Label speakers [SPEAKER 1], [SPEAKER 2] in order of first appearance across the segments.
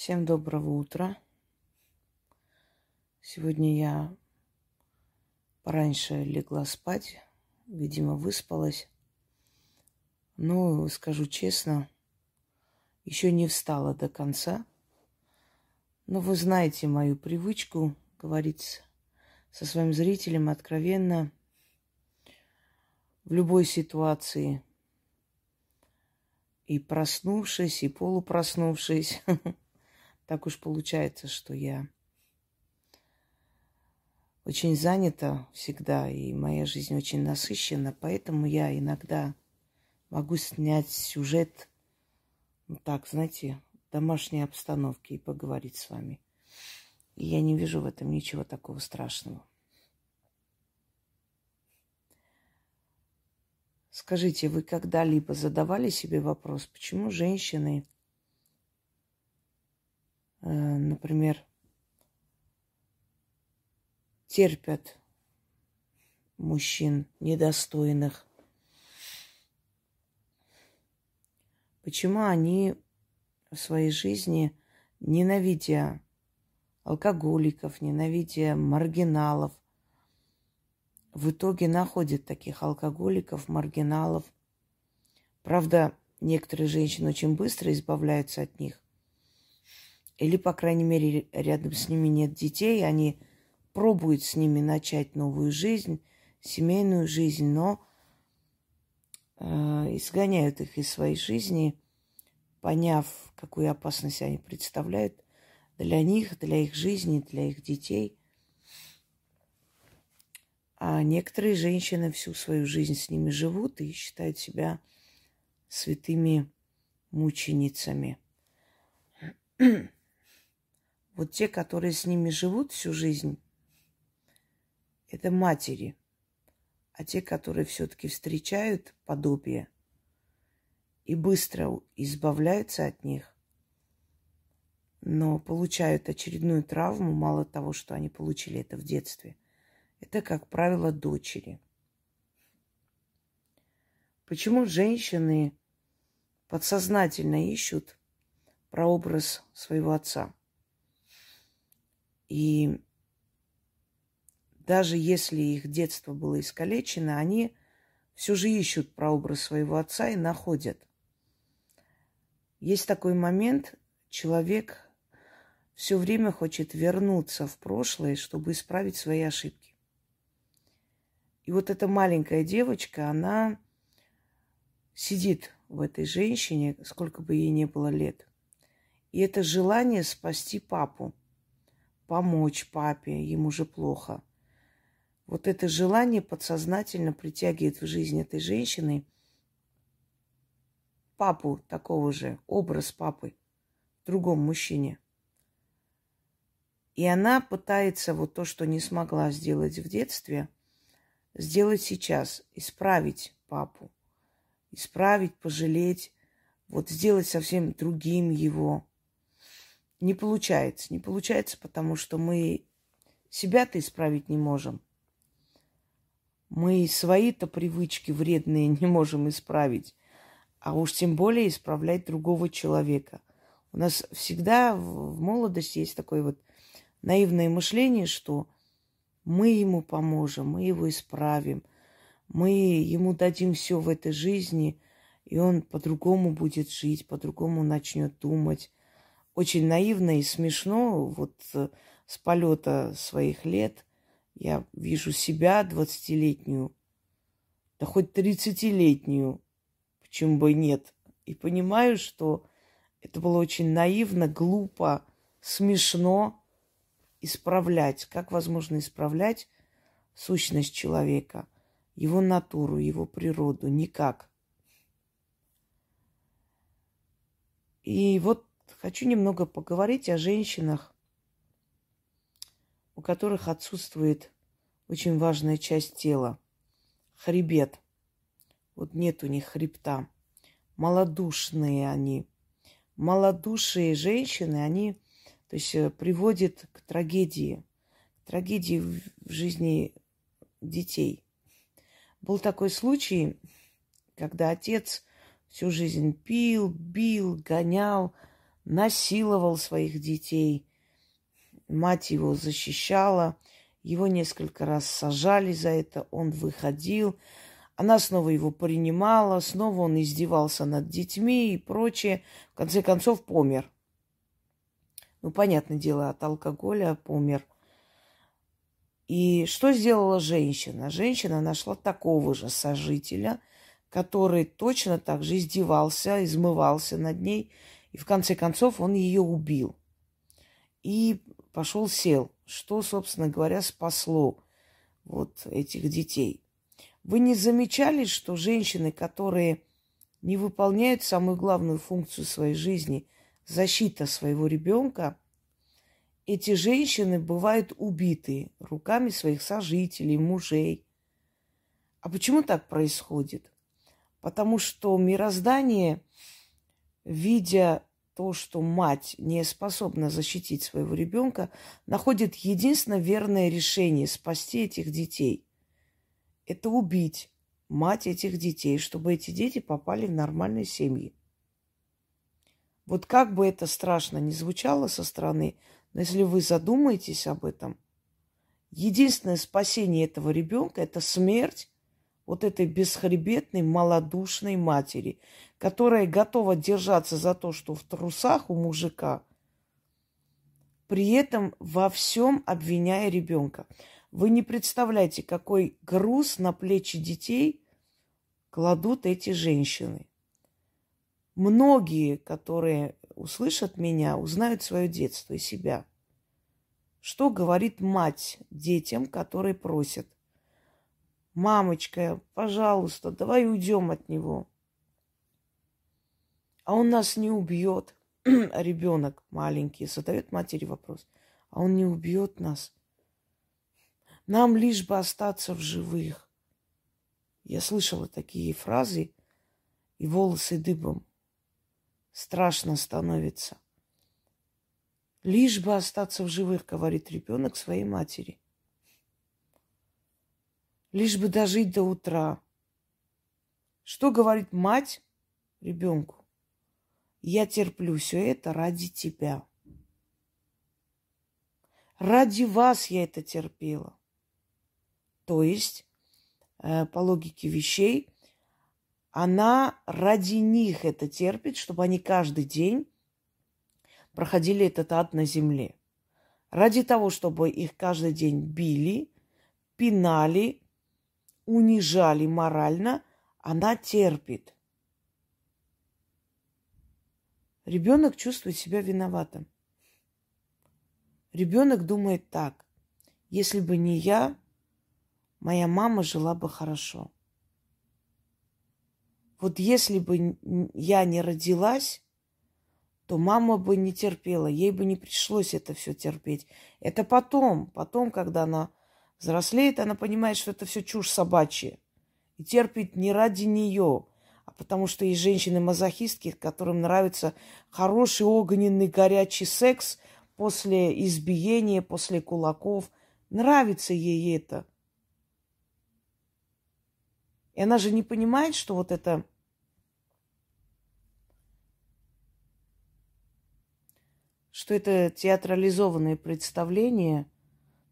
[SPEAKER 1] Всем доброго утра. Сегодня я пораньше легла спать, видимо, выспалась. Но, скажу честно, еще не встала до конца. Но вы знаете мою привычку говорить со своим зрителем откровенно в любой ситуации. И проснувшись, и полупроснувшись. Так уж получается, что я очень занята всегда, и моя жизнь очень насыщена, поэтому я иногда могу снять сюжет, ну так, знаете, домашней обстановки и поговорить с вами. И я не вижу в этом ничего такого страшного. Скажите, вы когда-либо задавали себе вопрос, почему женщины например, терпят мужчин недостойных. Почему они в своей жизни, ненавидя алкоголиков, ненавидя маргиналов, в итоге находят таких алкоголиков, маргиналов. Правда, некоторые женщины очень быстро избавляются от них, или, по крайней мере, рядом с ними нет детей, они пробуют с ними начать новую жизнь, семейную жизнь, но э, изгоняют их из своей жизни, поняв, какую опасность они представляют для них, для их жизни, для их детей. А некоторые женщины всю свою жизнь с ними живут и считают себя святыми мученицами. Вот те, которые с ними живут всю жизнь, это матери. А те, которые все-таки встречают подобие и быстро избавляются от них, но получают очередную травму, мало того, что они получили это в детстве, это, как правило, дочери. Почему женщины подсознательно ищут прообраз своего отца? И даже если их детство было искалечено, они все же ищут прообраз своего отца и находят. Есть такой момент, человек все время хочет вернуться в прошлое, чтобы исправить свои ошибки. И вот эта маленькая девочка, она сидит в этой женщине, сколько бы ей не было лет. И это желание спасти папу – помочь папе, ему же плохо. Вот это желание подсознательно притягивает в жизнь этой женщины папу такого же, образ папы в другом мужчине. И она пытается вот то, что не смогла сделать в детстве, сделать сейчас, исправить папу, исправить, пожалеть, вот сделать совсем другим его – не получается. Не получается, потому что мы себя-то исправить не можем. Мы свои-то привычки вредные не можем исправить, а уж тем более исправлять другого человека. У нас всегда в молодости есть такое вот наивное мышление, что мы ему поможем, мы его исправим, мы ему дадим все в этой жизни, и он по-другому будет жить, по-другому начнет думать, очень наивно и смешно. Вот э, с полета своих лет я вижу себя двадцатилетнюю, да хоть тридцатилетнюю, почему бы нет. И понимаю, что это было очень наивно, глупо, смешно исправлять. Как возможно исправлять сущность человека, его натуру, его природу? Никак. И вот Хочу немного поговорить о женщинах, у которых отсутствует очень важная часть тела. Хребет. Вот нет у них хребта. Малодушные они. Малодушие женщины, они то есть, э, приводят к трагедии. К трагедии в жизни детей. Был такой случай, когда отец всю жизнь пил, бил, гонял – насиловал своих детей. Мать его защищала, его несколько раз сажали за это, он выходил. Она снова его принимала, снова он издевался над детьми и прочее. В конце концов, помер. Ну, понятное дело, от алкоголя помер. И что сделала женщина? Женщина нашла такого же сожителя, который точно так же издевался, измывался над ней. И в конце концов он ее убил. И пошел сел, что, собственно говоря, спасло вот этих детей. Вы не замечали, что женщины, которые не выполняют самую главную функцию своей жизни, защита своего ребенка, эти женщины бывают убиты руками своих сожителей, мужей. А почему так происходит? Потому что мироздание, видя то, что мать не способна защитить своего ребенка, находит единственно верное решение спасти этих детей. Это убить мать этих детей, чтобы эти дети попали в нормальные семьи. Вот как бы это страшно не звучало со стороны, но если вы задумаетесь об этом, единственное спасение этого ребенка – это смерть вот этой бесхребетной, малодушной матери, которая готова держаться за то, что в трусах у мужика, при этом во всем обвиняя ребенка. Вы не представляете, какой груз на плечи детей кладут эти женщины. Многие, которые услышат меня, узнают свое детство и себя. Что говорит мать детям, которые просят – мамочка, пожалуйста, давай уйдем от него. А он нас не убьет. Ребенок маленький задает матери вопрос. А он не убьет нас. Нам лишь бы остаться в живых. Я слышала такие фразы, и волосы дыбом. Страшно становится. Лишь бы остаться в живых, говорит ребенок своей матери лишь бы дожить до утра. Что говорит мать ребенку? Я терплю все это ради тебя. Ради вас я это терпела. То есть, э, по логике вещей, она ради них это терпит, чтобы они каждый день проходили этот ад на земле. Ради того, чтобы их каждый день били, пинали, унижали морально, она терпит. Ребенок чувствует себя виноватым. Ребенок думает так. Если бы не я, моя мама жила бы хорошо. Вот если бы я не родилась, то мама бы не терпела, ей бы не пришлось это все терпеть. Это потом, потом, когда она Взрослеет, она понимает, что это все чушь собачья. И терпит не ради нее, а потому что есть женщины-мазохистки, которым нравится хороший огненный горячий секс после избиения, после кулаков. Нравится ей это. И она же не понимает, что вот это что это театрализованное представление –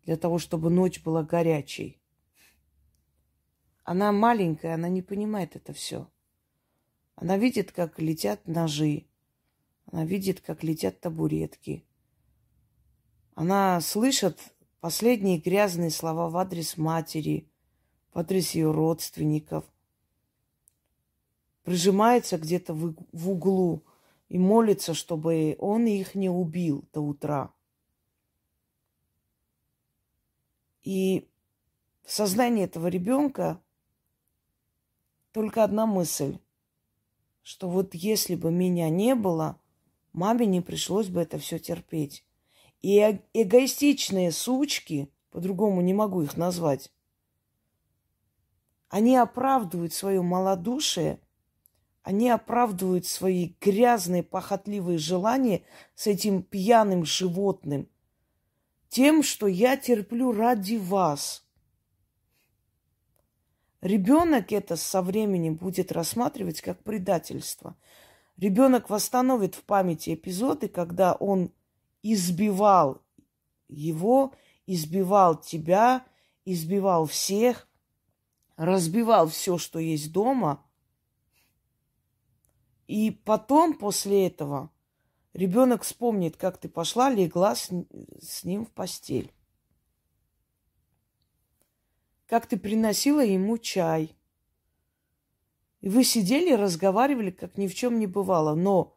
[SPEAKER 1] для того, чтобы ночь была горячей. Она маленькая, она не понимает это все. Она видит, как летят ножи. Она видит, как летят табуретки. Она слышит последние грязные слова в адрес матери, в адрес ее родственников. Прижимается где-то в, углу и молится, чтобы он их не убил до утра. И в сознании этого ребенка только одна мысль, что вот если бы меня не было, маме не пришлось бы это все терпеть. И э, эгоистичные сучки, по-другому не могу их назвать, они оправдывают свое малодушие, они оправдывают свои грязные, похотливые желания с этим пьяным животным – тем, что я терплю ради вас. Ребенок это со временем будет рассматривать как предательство. Ребенок восстановит в памяти эпизоды, когда он избивал его, избивал тебя, избивал всех, разбивал все, что есть дома. И потом, после этого, ребенок вспомнит, как ты пошла, легла с, с ним в постель. Как ты приносила ему чай. И вы сидели, разговаривали, как ни в чем не бывало. Но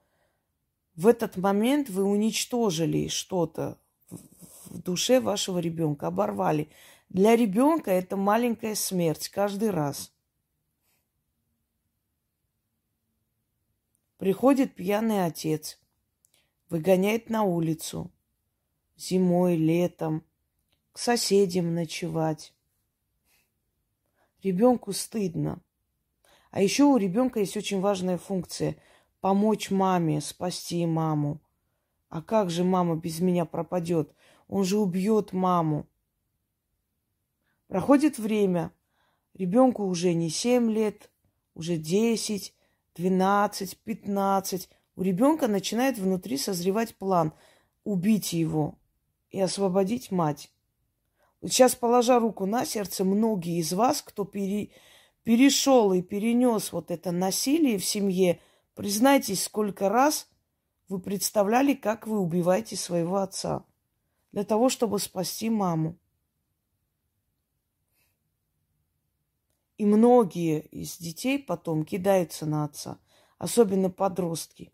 [SPEAKER 1] в этот момент вы уничтожили что-то в душе вашего ребенка, оборвали. Для ребенка это маленькая смерть каждый раз. Приходит пьяный отец, выгоняет на улицу, зимой, летом, к соседям ночевать. Ребенку стыдно. А еще у ребенка есть очень важная функция – помочь маме, спасти маму. А как же мама без меня пропадет? Он же убьет маму. Проходит время. Ребенку уже не 7 лет, уже 10, 12, 15. У ребенка начинает внутри созревать план убить его и освободить мать. Сейчас, положа руку на сердце, многие из вас, кто пере, перешел и перенес вот это насилие в семье, признайтесь, сколько раз вы представляли, как вы убиваете своего отца для того, чтобы спасти маму. И многие из детей потом кидаются на отца, особенно подростки.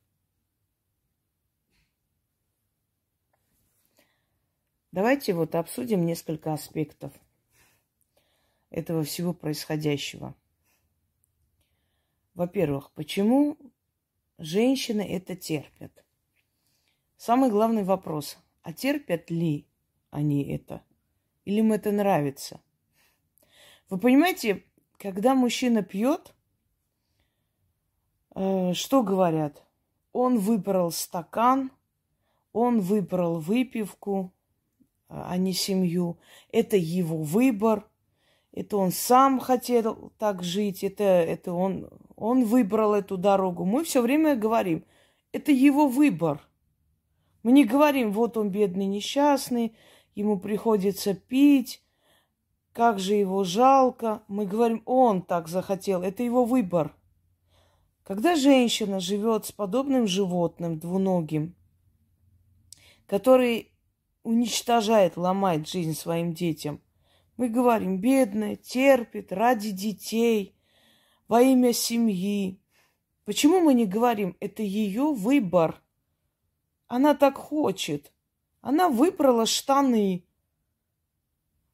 [SPEAKER 1] Давайте вот обсудим несколько аспектов этого всего происходящего. Во-первых, почему женщины это терпят? Самый главный вопрос. А терпят ли они это? Или им это нравится? Вы понимаете, когда мужчина пьет, э, что говорят? Он выбрал стакан, он выбрал выпивку, а не семью. Это его выбор. Это он сам хотел так жить. Это, это он, он выбрал эту дорогу. Мы все время говорим, это его выбор. Мы не говорим, вот он бедный, несчастный, ему приходится пить, как же его жалко. Мы говорим, он так захотел, это его выбор. Когда женщина живет с подобным животным двуногим, который уничтожает, ломает жизнь своим детям, мы говорим, бедная, терпит ради детей, во имя семьи. Почему мы не говорим, это ее выбор – она так хочет. Она выбрала штаны.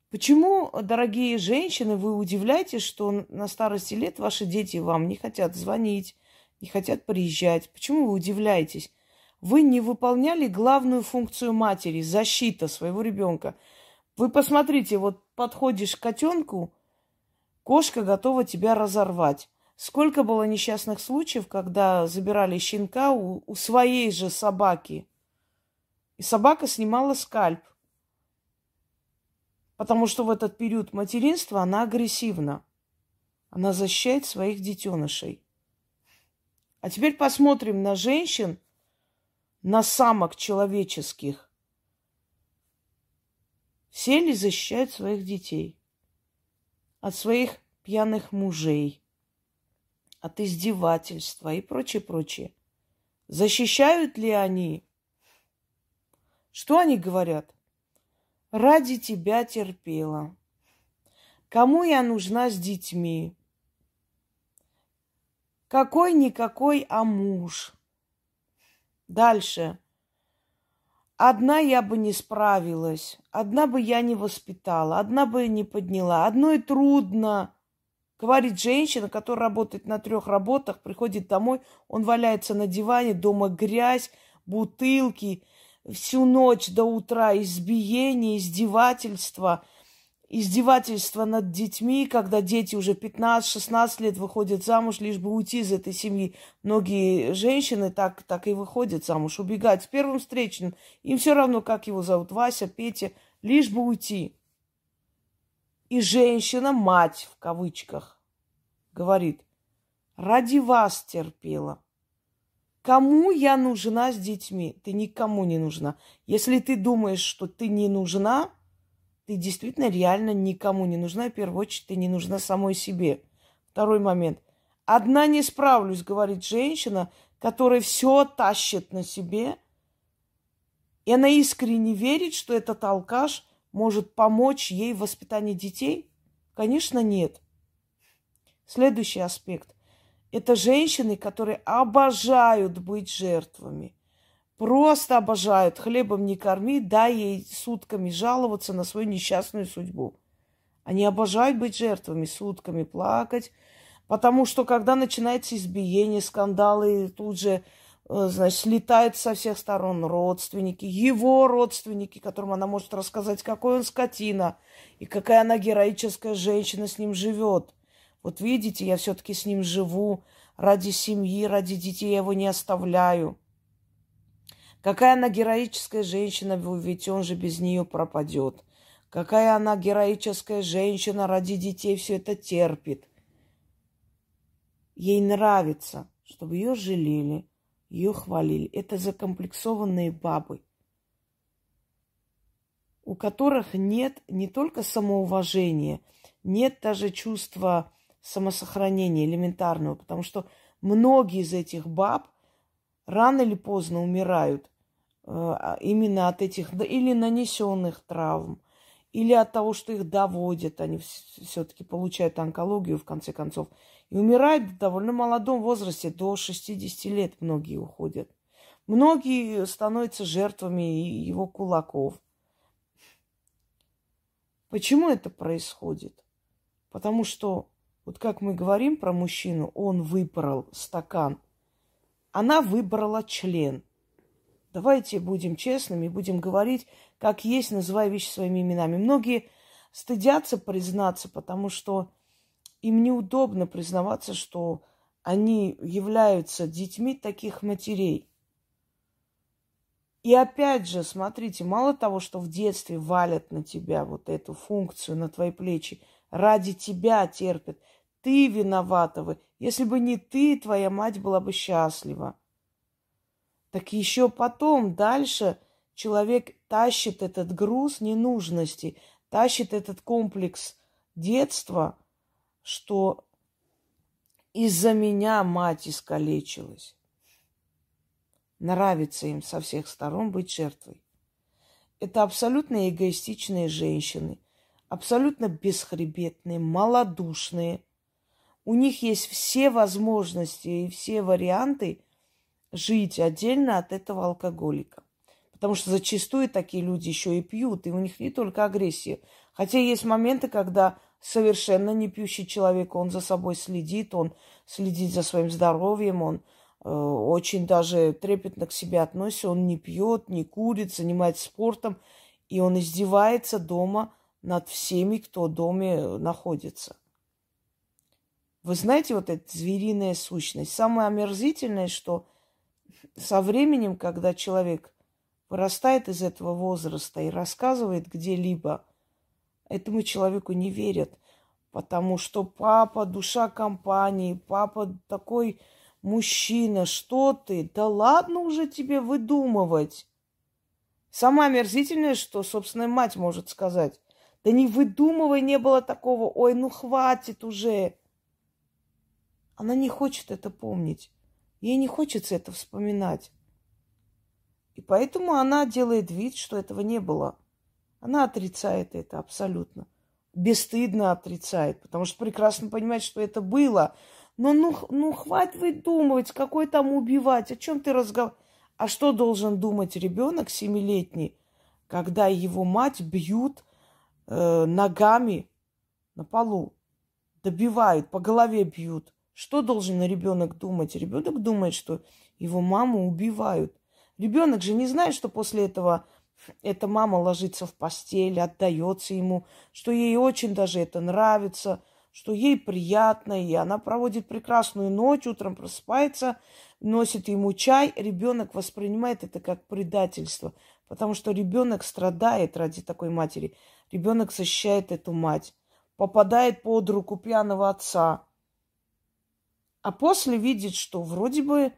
[SPEAKER 1] Почему, дорогие женщины, вы удивляетесь, что на старости лет ваши дети вам не хотят звонить, не хотят приезжать? Почему вы удивляетесь? Вы не выполняли главную функцию матери, защита своего ребенка. Вы посмотрите, вот подходишь к котенку, кошка готова тебя разорвать. Сколько было несчастных случаев, когда забирали щенка у, у своей же собаки. И собака снимала скальп. Потому что в этот период материнства она агрессивна. Она защищает своих детенышей. А теперь посмотрим на женщин, на самок человеческих. Сели защищают своих детей от своих пьяных мужей – от издевательства и прочее, прочее. Защищают ли они? Что они говорят? Ради тебя терпела. Кому я нужна с детьми? Какой-никакой, а муж. Дальше. Одна я бы не справилась, одна бы я не воспитала, одна бы не подняла. Одной трудно. Говорит женщина, которая работает на трех работах, приходит домой, он валяется на диване, дома грязь, бутылки, всю ночь до утра избиение, издевательство, издевательство над детьми, когда дети уже 15-16 лет выходят замуж, лишь бы уйти из этой семьи. Многие женщины так, так и выходят замуж, убегают с первым встречным. Им все равно, как его зовут, Вася, Петя, лишь бы уйти. И женщина, мать в кавычках, говорит, ради вас терпела. Кому я нужна с детьми? Ты никому не нужна. Если ты думаешь, что ты не нужна, ты действительно реально никому не нужна. В первую очередь, ты не нужна самой себе. Второй момент. Одна не справлюсь, говорит женщина, которая все тащит на себе. И она искренне верит, что этот алкаш может помочь ей в воспитании детей. Конечно, нет. Следующий аспект. Это женщины, которые обожают быть жертвами. Просто обожают. Хлебом не корми, дай ей сутками жаловаться на свою несчастную судьбу. Они обожают быть жертвами, сутками плакать, потому что когда начинается избиение, скандалы, тут же, э, значит, слетают со всех сторон родственники, его родственники, которым она может рассказать, какой он скотина и какая она героическая женщина с ним живет – вот видите, я все-таки с ним живу ради семьи, ради детей, я его не оставляю. Какая она героическая женщина, ведь он же без нее пропадет. Какая она героическая женщина, ради детей все это терпит. Ей нравится, чтобы ее жалели, ее хвалили. Это закомплексованные бабы, у которых нет не только самоуважения, нет даже чувства самосохранения элементарного, потому что многие из этих баб рано или поздно умирают именно от этих или нанесенных травм, или от того, что их доводят, они все-таки получают онкологию в конце концов, и умирают в довольно молодом возрасте, до 60 лет многие уходят. Многие становятся жертвами его кулаков. Почему это происходит? Потому что вот как мы говорим про мужчину, он выбрал стакан, она выбрала член. Давайте будем честными, будем говорить, как есть, называя вещи своими именами. Многие стыдятся признаться, потому что им неудобно признаваться, что они являются детьми таких матерей. И опять же, смотрите, мало того, что в детстве валят на тебя вот эту функцию, на твои плечи, ради тебя терпят – ты виновата вы. Если бы не ты, твоя мать была бы счастлива. Так еще потом, дальше человек тащит этот груз ненужности, тащит этот комплекс детства, что из-за меня мать искалечилась. Нравится им со всех сторон быть жертвой. Это абсолютно эгоистичные женщины, абсолютно бесхребетные, малодушные – у них есть все возможности и все варианты жить отдельно от этого алкоголика. Потому что зачастую такие люди еще и пьют, и у них не только агрессия. Хотя есть моменты, когда совершенно не пьющий человек, он за собой следит, он следит за своим здоровьем, он э, очень даже трепетно к себе относится, он не пьет, не курит, занимается спортом, и он издевается дома над всеми, кто в доме находится. Вы знаете, вот эта звериная сущность. Самое омерзительное, что со временем, когда человек вырастает из этого возраста и рассказывает где-либо, этому человеку не верят. Потому что папа душа компании, папа такой мужчина, что ты? Да ладно уже тебе выдумывать. Самое омерзительное, что собственная мать может сказать. Да не выдумывай, не было такого. Ой, ну хватит уже. Она не хочет это помнить. Ей не хочется это вспоминать. И поэтому она делает вид, что этого не было. Она отрицает это абсолютно. Бесстыдно отрицает, потому что прекрасно понимает, что это было. Но ну, ну хватит выдумывать, какой там убивать, о чем ты разговариваешь. А что должен думать ребенок семилетний, когда его мать бьют э, ногами на полу, добивают, по голове бьют? Что должен ребенок думать? Ребенок думает, что его маму убивают. Ребенок же не знает, что после этого эта мама ложится в постель, отдается ему, что ей очень даже это нравится, что ей приятно, и она проводит прекрасную ночь, утром просыпается, носит ему чай. Ребенок воспринимает это как предательство, потому что ребенок страдает ради такой матери. Ребенок защищает эту мать, попадает под руку пьяного отца, а после видит, что вроде бы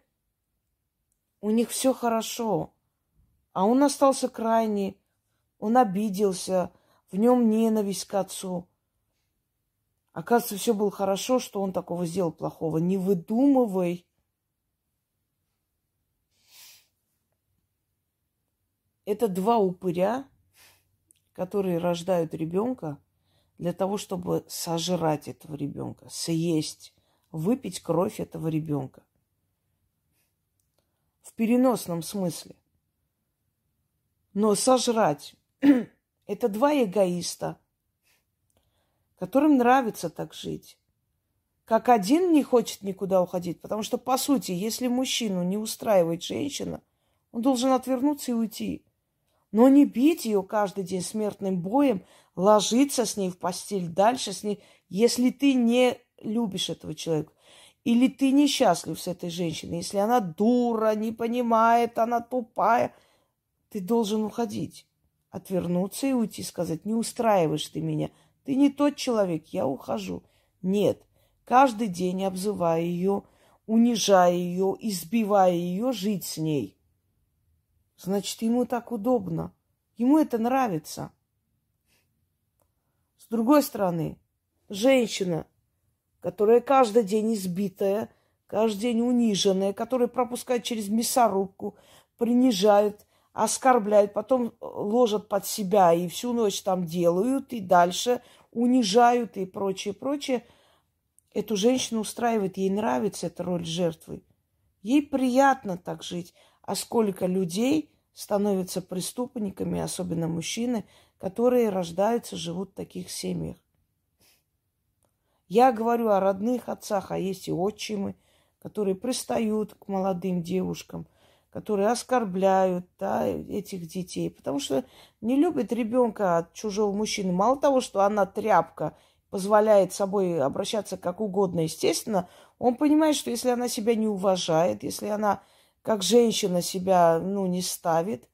[SPEAKER 1] у них все хорошо. А он остался крайний, он обиделся, в нем ненависть к отцу. Оказывается, все было хорошо, что он такого сделал плохого. Не выдумывай. Это два упыря, которые рождают ребенка для того, чтобы сожрать этого ребенка, съесть, выпить кровь этого ребенка в переносном смысле. Но сожрать – это два эгоиста, которым нравится так жить. Как один не хочет никуда уходить, потому что, по сути, если мужчину не устраивает женщина, он должен отвернуться и уйти. Но не бить ее каждый день смертным боем, ложиться с ней в постель дальше с ней, если ты не любишь этого человека. Или ты несчастлив с этой женщиной, если она дура, не понимает, она тупая, ты должен уходить, отвернуться и уйти, сказать, не устраиваешь ты меня, ты не тот человек, я ухожу. Нет, каждый день обзывая ее, унижая ее, избивая ее, жить с ней. Значит, ему так удобно. Ему это нравится. С другой стороны, женщина, которая каждый день избитая, каждый день униженная, которая пропускает через мясорубку, принижают, оскорбляют, потом ложат под себя и всю ночь там делают, и дальше унижают и прочее, прочее. Эту женщину устраивает, ей нравится эта роль жертвы. Ей приятно так жить. А сколько людей становятся преступниками, особенно мужчины, которые рождаются, живут в таких семьях. Я говорю о родных отцах, а есть и отчимы, которые пристают к молодым девушкам, которые оскорбляют да, этих детей, потому что не любит ребенка от чужого мужчины. Мало того, что она тряпка, позволяет собой обращаться как угодно, естественно, он понимает, что если она себя не уважает, если она как женщина себя ну, не ставит,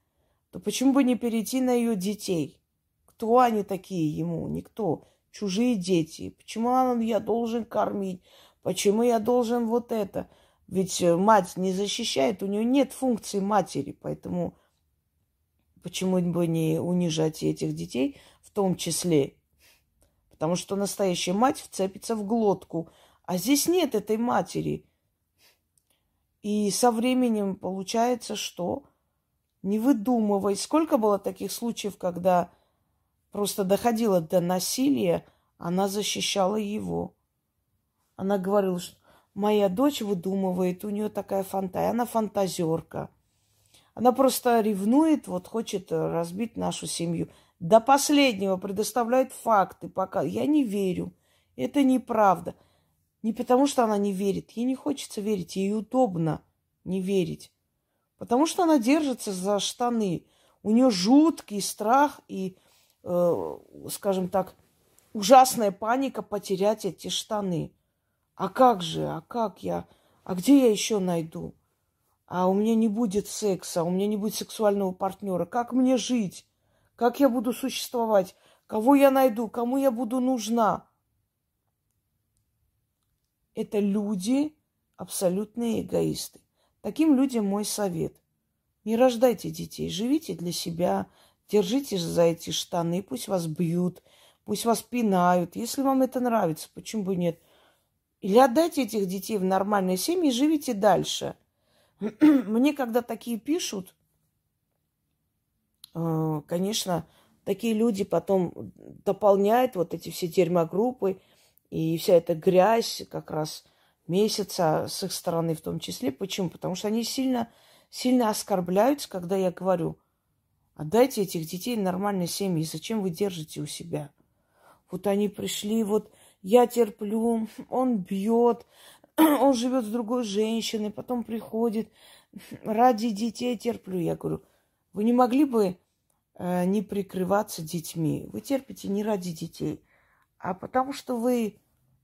[SPEAKER 1] то почему бы не перейти на ее детей? Кто они такие ему? Никто чужие дети. Почему я должен кормить? Почему я должен вот это? Ведь э, мать не защищает, у нее нет функции матери, поэтому почему бы не унижать этих детей в том числе? Потому что настоящая мать вцепится в глотку, а здесь нет этой матери. И со временем получается, что не выдумывай. Сколько было таких случаев, когда просто доходило до насилия, она защищала его. Она говорила, что моя дочь выдумывает, у нее такая фантазия, она фантазерка. Она просто ревнует, вот хочет разбить нашу семью. До последнего предоставляет факты, пока я не верю. Это неправда. Не потому, что она не верит. Ей не хочется верить, ей удобно не верить. Потому что она держится за штаны. У нее жуткий страх и э, скажем так, ужасная паника потерять эти штаны. А как же, а как я, а где я еще найду? А у меня не будет секса, у меня не будет сексуального партнера. Как мне жить? Как я буду существовать? Кого я найду? Кому я буду нужна? Это люди абсолютные эгоисты. Таким людям мой совет. Не рождайте детей, живите для себя, Держитесь за эти штаны, пусть вас бьют, пусть вас пинают. Если вам это нравится, почему бы нет? Или отдайте этих детей в нормальные семьи и живите дальше. Мне когда такие пишут, э, конечно, такие люди потом дополняют вот эти все дерьмогруппы и вся эта грязь как раз месяца с их стороны в том числе. Почему? Потому что они сильно, сильно оскорбляются, когда я говорю, Отдайте этих детей нормальной семье. Зачем вы держите у себя? Вот они пришли, вот я терплю, он бьет, он живет с другой женщиной, потом приходит, ради детей терплю. Я говорю, вы не могли бы э, не прикрываться детьми? Вы терпите не ради детей, а потому что вы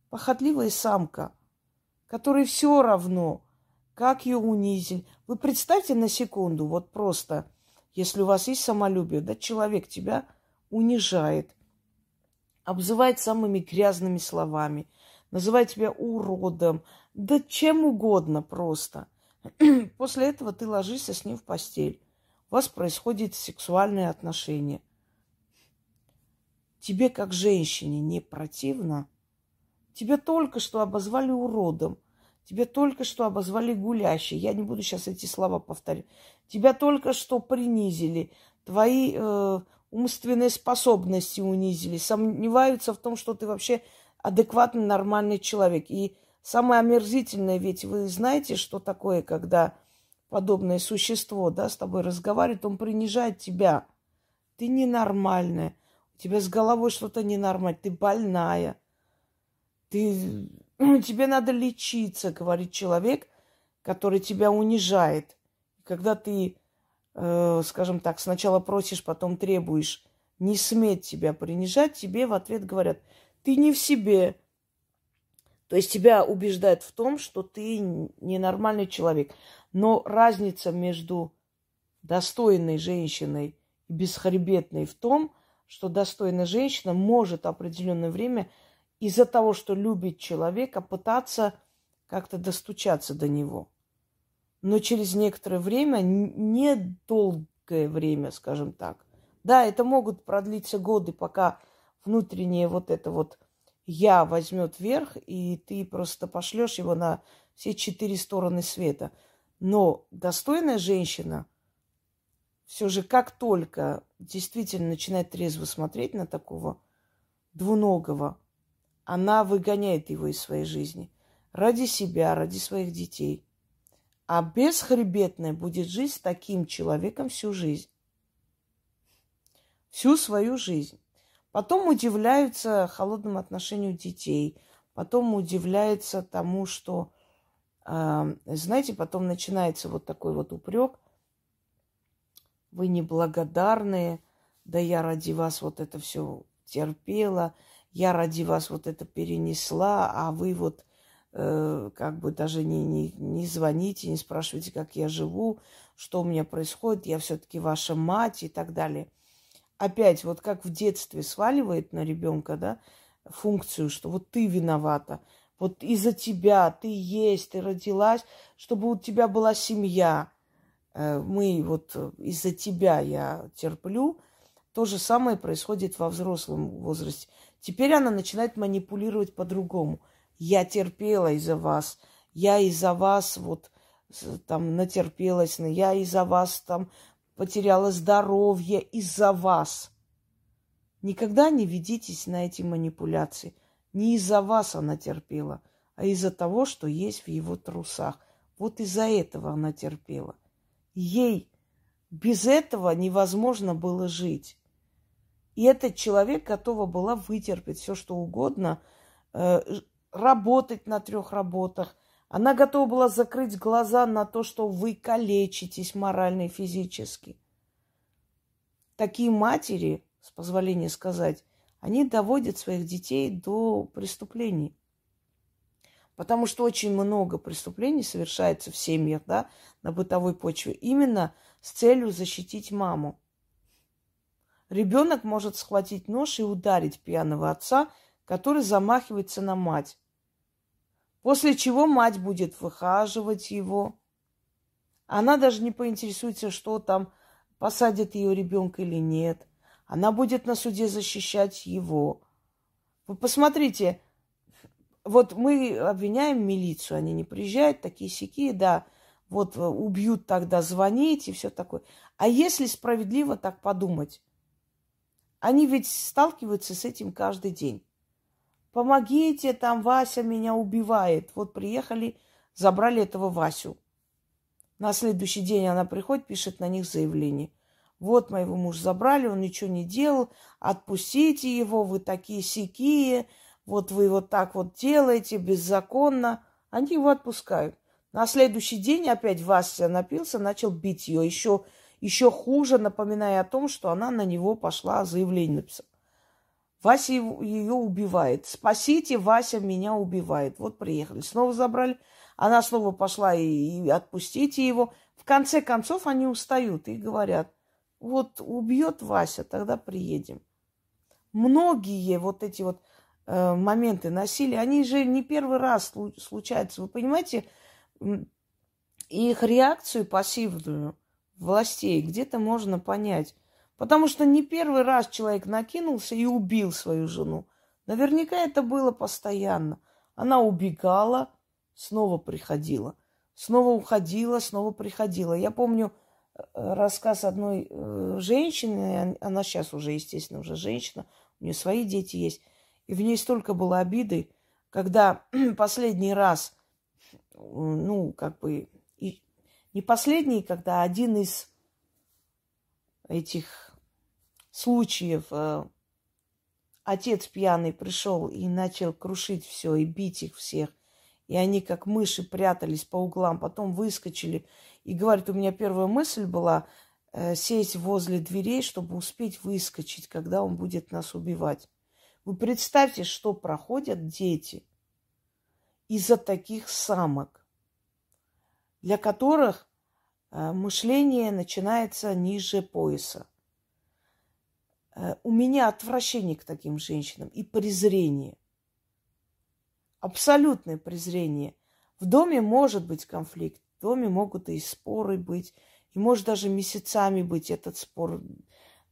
[SPEAKER 1] похотливая самка, которой все равно, как ее унизить. Вы представьте на секунду, вот просто – если у вас есть самолюбие, да, человек тебя унижает, обзывает самыми грязными словами, называет тебя уродом, да чем угодно просто. После этого ты ложишься с ним в постель. У вас происходит сексуальные отношения. Тебе, как женщине, не противно? Тебя только что обозвали уродом. Тебя только что обозвали гулящей. Я не буду сейчас эти слова повторять. Тебя только что принизили. Твои э, умственные способности унизили. Сомневаются в том, что ты вообще адекватный, нормальный человек. И самое омерзительное, ведь вы знаете, что такое, когда подобное существо да, с тобой разговаривает, он принижает тебя. Ты ненормальная. У тебя с головой что-то ненормальное. Ты больная. Ты... Тебе надо лечиться, говорит человек, который тебя унижает. Когда ты, э, скажем так, сначала просишь, потом требуешь не сметь тебя принижать, тебе в ответ говорят, ты не в себе. То есть тебя убеждают в том, что ты ненормальный человек. Но разница между достойной женщиной и бесхребетной в том, что достойная женщина может определенное время из-за того, что любит человека, пытаться как-то достучаться до него. Но через некоторое время, недолгое время, скажем так. Да, это могут продлиться годы, пока внутреннее вот это вот я возьмет верх, и ты просто пошлешь его на все четыре стороны света – но достойная женщина все же как только действительно начинает трезво смотреть на такого двуногого, она выгоняет его из своей жизни ради себя, ради своих детей. А бесхребетная будет жить с таким человеком всю жизнь. Всю свою жизнь. Потом удивляются холодному отношению детей. Потом удивляются тому, что знаете, потом начинается вот такой вот упрек. Вы неблагодарные, да я ради вас вот это все терпела, я ради вас вот это перенесла, а вы вот э, как бы даже не, не, не звоните, не спрашивайте, как я живу, что у меня происходит, я все-таки ваша мать и так далее. Опять, вот как в детстве сваливает на ребенка, да, функцию, что вот ты виновата. Вот из-за тебя ты есть, ты родилась, чтобы у тебя была семья. Э, мы вот из-за тебя я терплю. То же самое происходит во взрослом возрасте. Теперь она начинает манипулировать по-другому. Я терпела из-за вас. Я из-за вас вот там натерпелась. Я из-за вас там потеряла здоровье из-за вас. Никогда не ведитесь на эти манипуляции. Не из-за вас она терпела, а из-за того, что есть в его трусах. Вот из-за этого она терпела. Ей без этого невозможно было жить. И этот человек готова была вытерпеть все, что угодно, э, работать на трех работах. Она готова была закрыть глаза на то, что вы калечитесь морально и физически. Такие матери, с позволения сказать, они доводят своих детей до преступлений. Потому что очень много преступлений совершается в семьях, да, на бытовой почве, именно с целью защитить маму. Ребенок может схватить нож и ударить пьяного отца, который замахивается на мать. После чего мать будет выхаживать его. Она даже не поинтересуется, что там, посадят ее ребенка или нет. Она будет на суде защищать его. Вы посмотрите, вот мы обвиняем милицию, они не приезжают, такие сики, да, вот э, убьют тогда, звонить и все такое. А если справедливо так подумать, они ведь сталкиваются с этим каждый день. Помогите, там Вася меня убивает. Вот приехали, забрали этого Васю. На следующий день она приходит, пишет на них заявление. Вот моего мужа забрали, он ничего не делал, отпустите его, вы такие сякие, вот вы вот так вот делаете беззаконно. Они его отпускают. На следующий день опять Вася напился, начал бить ее. Еще, еще хуже, напоминая о том, что она на него пошла заявление написала. Вася ее убивает. Спасите, Вася меня убивает. Вот приехали. Снова забрали. Она снова пошла и, и отпустите его. В конце концов они устают и говорят, вот убьет Вася, тогда приедем. Многие вот эти вот э, моменты насилия, они же не первый раз случаются. Вы понимаете, их реакцию пассивную властей где-то можно понять. Потому что не первый раз человек накинулся и убил свою жену. Наверняка это было постоянно. Она убегала, снова приходила. Снова уходила, снова приходила. Я помню э, рассказ одной э, женщины, она сейчас уже, естественно, уже женщина, у нее свои дети есть, и в ней столько было обиды, когда последний раз, ну, как бы, и последний, когда один из этих случаев э, отец пьяный пришел и начал крушить все и бить их всех. И они как мыши прятались по углам, потом выскочили. И говорит, у меня первая мысль была э, сесть возле дверей, чтобы успеть выскочить, когда он будет нас убивать. Вы представьте, что проходят дети из-за таких самок, для которых мышление начинается ниже пояса. Э, у меня отвращение к таким женщинам и презрение – абсолютное презрение. В доме может быть конфликт, в доме могут и споры быть, и может даже месяцами быть этот спор.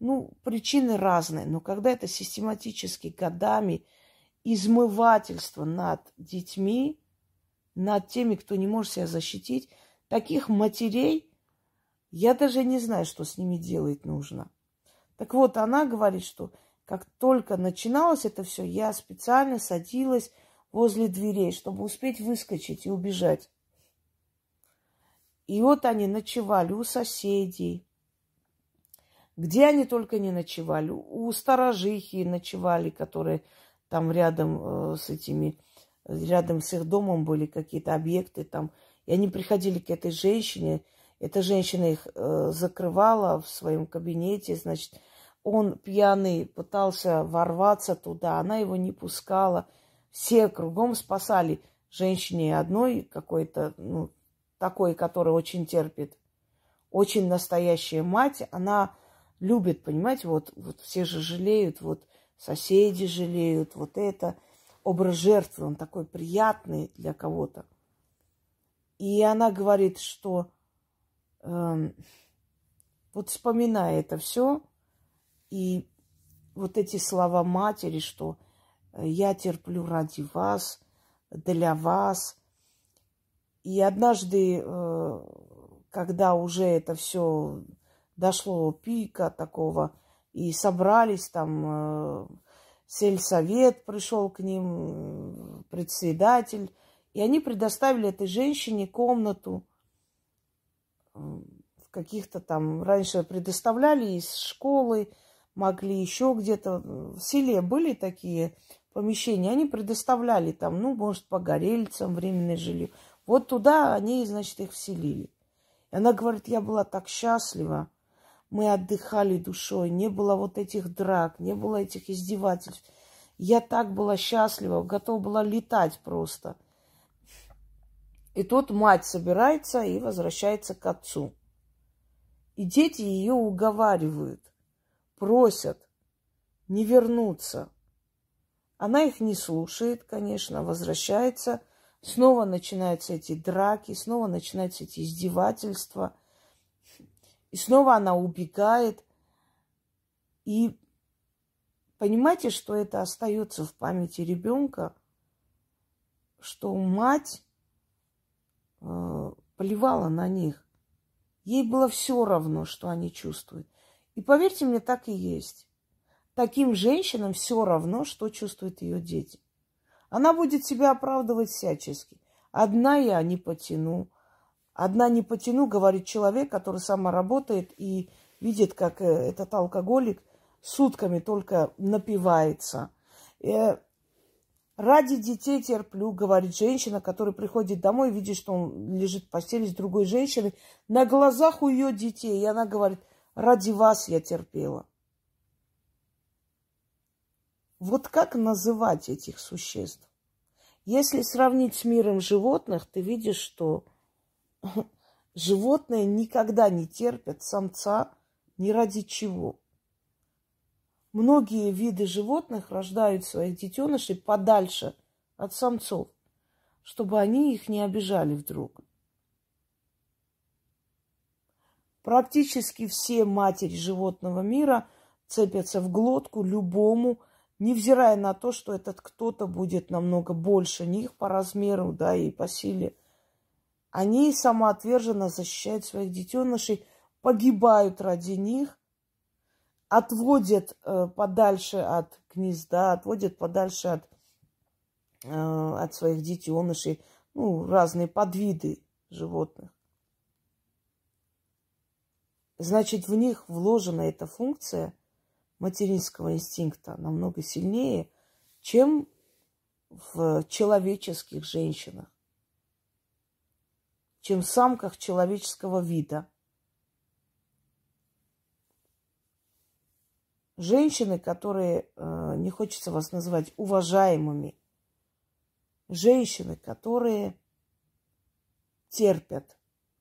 [SPEAKER 1] Ну, причины разные, но когда это систематически годами измывательство над детьми, над теми, кто не может себя защитить, таких матерей, я даже не знаю, что с ними делать нужно. Так вот, она говорит, что как только начиналось это все, я специально садилась возле дверей, чтобы успеть выскочить и убежать. И вот они ночевали у соседей. Где они только не ночевали. У сторожихи ночевали, которые там рядом э, с этими, рядом с их домом были какие-то объекты там. И они приходили к этой женщине. Эта женщина их э, закрывала в своем кабинете, значит, он пьяный пытался ворваться туда, она его не пускала. Все кругом спасали женщине одной какой-то, ну, такой, которая очень терпит. Очень настоящая мать, она любит, понимаете, вот, вот все же жалеют, вот соседи жалеют, вот это. Образ жертвы, он такой приятный для кого-то. И она говорит, что э, вот вспоминая это все, и вот эти слова матери, что я терплю ради вас, для вас. И однажды, э, когда уже это все дошло пика такого, и собрались там, э, сельсовет пришел к ним, председатель, и они предоставили этой женщине комнату э, в каких-то там, раньше предоставляли из школы, могли еще где-то. В селе были такие помещения, они предоставляли там, ну, может, погорельцам временное жилье. Вот туда они, значит, их вселили. И она говорит, я была так счастлива, мы отдыхали душой, не было вот этих драк, не было этих издевательств. Я так была счастлива, готова была летать просто. И тут мать собирается и возвращается к отцу. И дети ее уговаривают, просят не вернуться – она их не слушает, конечно, возвращается. Снова начинаются эти драки, снова начинаются эти издевательства. И снова она убегает. И понимаете, что это остается в памяти ребенка, что мать плевала на них. Ей было все равно, что они чувствуют. И поверьте мне, так и есть таким женщинам все равно, что чувствуют ее дети. Она будет себя оправдывать всячески. Одна я не потяну. Одна не потяну, говорит человек, который сама работает и видит, как э, этот алкоголик сутками только напивается. Ради детей терплю, говорит женщина, которая приходит домой, видит, что он лежит в постели с другой женщиной, на глазах у ее детей. И она говорит, ради вас я терпела. Вот как называть этих существ? Если сравнить с миром животных, ты видишь, что животные никогда не терпят самца ни ради чего. Многие виды животных рождают своих детенышей подальше от самцов, чтобы они их не обижали вдруг. Практически все матери животного мира цепятся в глотку любому, невзирая на то, что этот кто-то будет намного больше них по размеру, да, и по силе. Они самоотверженно защищают своих детенышей, погибают ради них, отводят э, подальше от гнезда, отводят подальше от, э, от своих детенышей, ну, разные подвиды животных. Значит, в них вложена эта функция материнского инстинкта намного сильнее, чем в человеческих женщинах, чем в самках человеческого вида. Женщины, которые, э, не хочется вас называть уважаемыми, женщины, которые терпят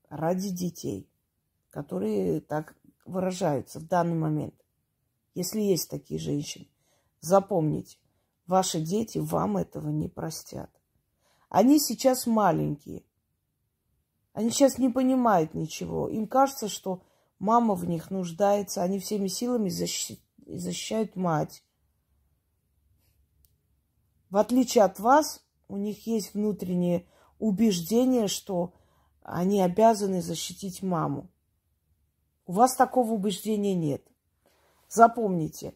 [SPEAKER 1] ради детей, которые так выражаются в данный момент. Если есть такие женщины, запомните, ваши дети вам этого не простят. Они сейчас маленькие. Они сейчас не понимают ничего. Им кажется, что мама в них нуждается. Они всеми силами защищают мать. В отличие от вас, у них есть внутреннее убеждение, что они обязаны защитить маму. У вас такого убеждения нет. Запомните,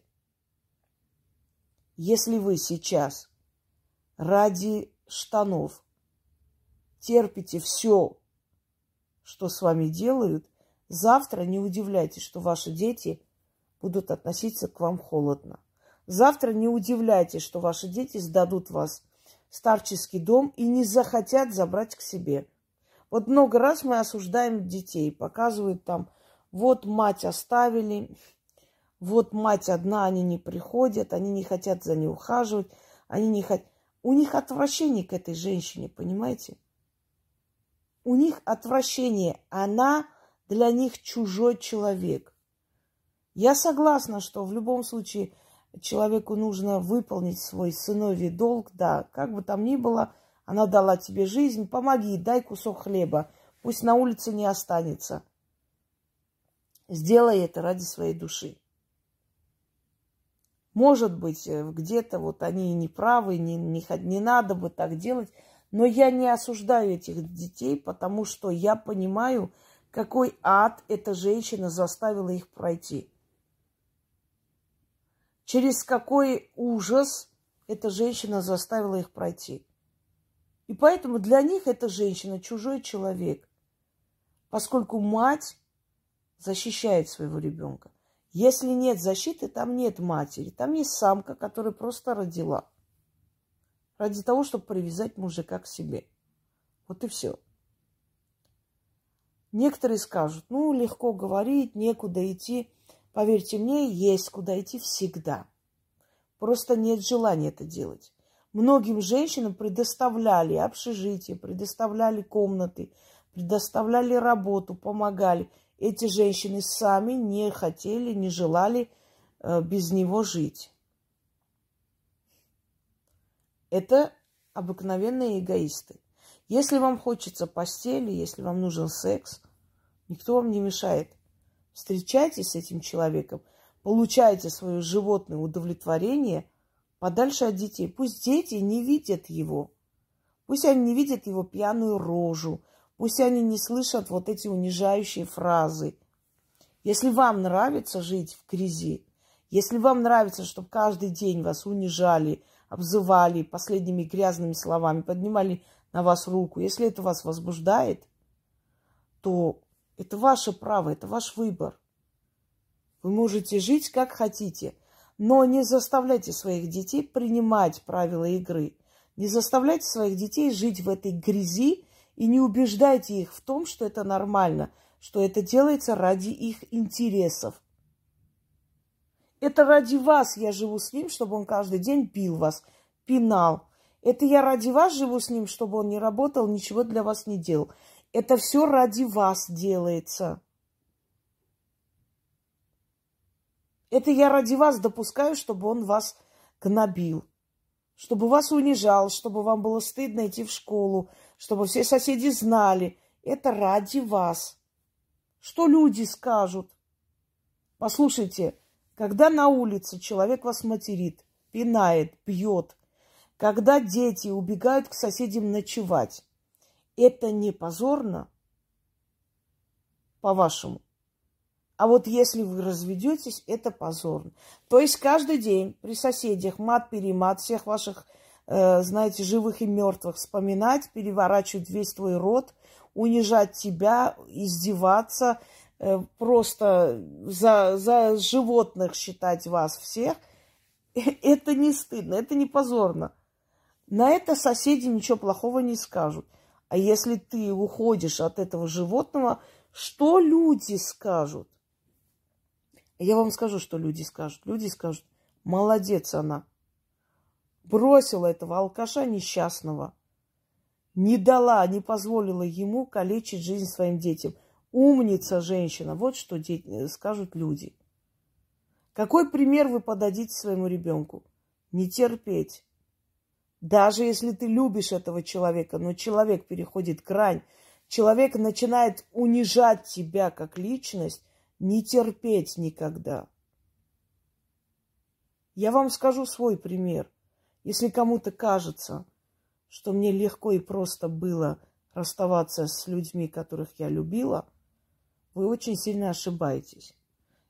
[SPEAKER 1] если вы сейчас ради штанов терпите все, что с вами делают, завтра не удивляйтесь, что ваши дети будут относиться к вам холодно. Завтра не удивляйтесь, что ваши дети сдадут вас в старческий дом и не захотят забрать к себе. Вот много раз мы осуждаем детей, показывают там вот мать оставили, вот мать одна, они не приходят, они не хотят за ней ухаживать, они не хотят... У них отвращение к этой женщине, понимаете? У них отвращение. Она для них чужой человек. Я согласна, что в любом случае человеку нужно выполнить свой сыновий долг, да, как бы там ни было, она дала тебе жизнь, помоги, дай кусок хлеба, пусть на улице не останется. Сделай это ради своей души. Может быть, э, где-то вот они не правы, не, не, не надо бы так делать, но я не осуждаю этих детей, потому что я понимаю, какой ад эта женщина заставила их пройти. Через какой ужас эта женщина заставила их пройти. И поэтому для них эта женщина чужой человек, поскольку мать защищает своего ребенка. Если нет защиты, там нет матери, там есть самка, которая просто родила. Ради того, чтобы привязать мужика к себе. Вот и все. Некоторые скажут, ну, легко говорить, некуда идти. Поверьте мне, есть куда идти всегда. Просто нет желания это делать. Многим женщинам предоставляли общежитие, предоставляли комнаты, предоставляли работу, помогали эти женщины сами не хотели, не желали э, без него жить. Это обыкновенные эгоисты. Если вам хочется постели, если вам нужен секс, никто вам не мешает. Встречайтесь с этим человеком, получайте свое животное удовлетворение подальше от детей. Пусть дети не видят его. Пусть они не видят его пьяную рожу, Пусть они не слышат вот эти унижающие фразы. Если вам нравится жить в грязи, если вам нравится, чтобы каждый день вас унижали, обзывали последними грязными словами, поднимали на вас руку, если это вас возбуждает, то это ваше право, это ваш выбор. Вы можете жить как хотите, но не заставляйте своих детей принимать правила игры. Не заставляйте своих детей жить в этой грязи, и не убеждайте их в том, что это нормально, что это делается ради их интересов. Это ради вас я живу с ним, чтобы он каждый день пил вас, пинал. Это я ради вас живу с ним, чтобы он не работал, ничего для вас не делал. Это все ради вас делается. Это я ради вас допускаю, чтобы он вас гнобил, чтобы вас унижал, чтобы вам было стыдно идти в школу, чтобы все соседи знали, это ради вас. Что люди скажут? Послушайте, когда на улице человек вас материт, пинает, бьет, когда дети убегают к соседям ночевать, это не позорно, по-вашему? А вот если вы разведетесь, это позорно. То есть каждый день при соседях мат-перемат всех ваших, э, знаете, живых и мертвых вспоминать, переворачивать весь твой род, унижать тебя, издеваться, э, просто за, за животных считать вас всех, это не стыдно, это не позорно. На это соседи ничего плохого не скажут. А если ты уходишь от этого животного, что люди скажут? Я вам скажу, что люди скажут. Люди скажут, молодец она. Бросила этого алкаша несчастного. Не дала, не позволила ему калечить жизнь своим детям. Умница женщина. Вот что дети, скажут люди. Какой пример вы подадите своему ребенку? Не терпеть. Даже если ты любишь этого человека, но человек переходит грань, человек начинает унижать тебя как личность, не терпеть никогда. Я вам скажу свой пример. Если кому-то кажется, что мне легко и просто было расставаться с людьми, которых я любила, вы очень сильно ошибаетесь.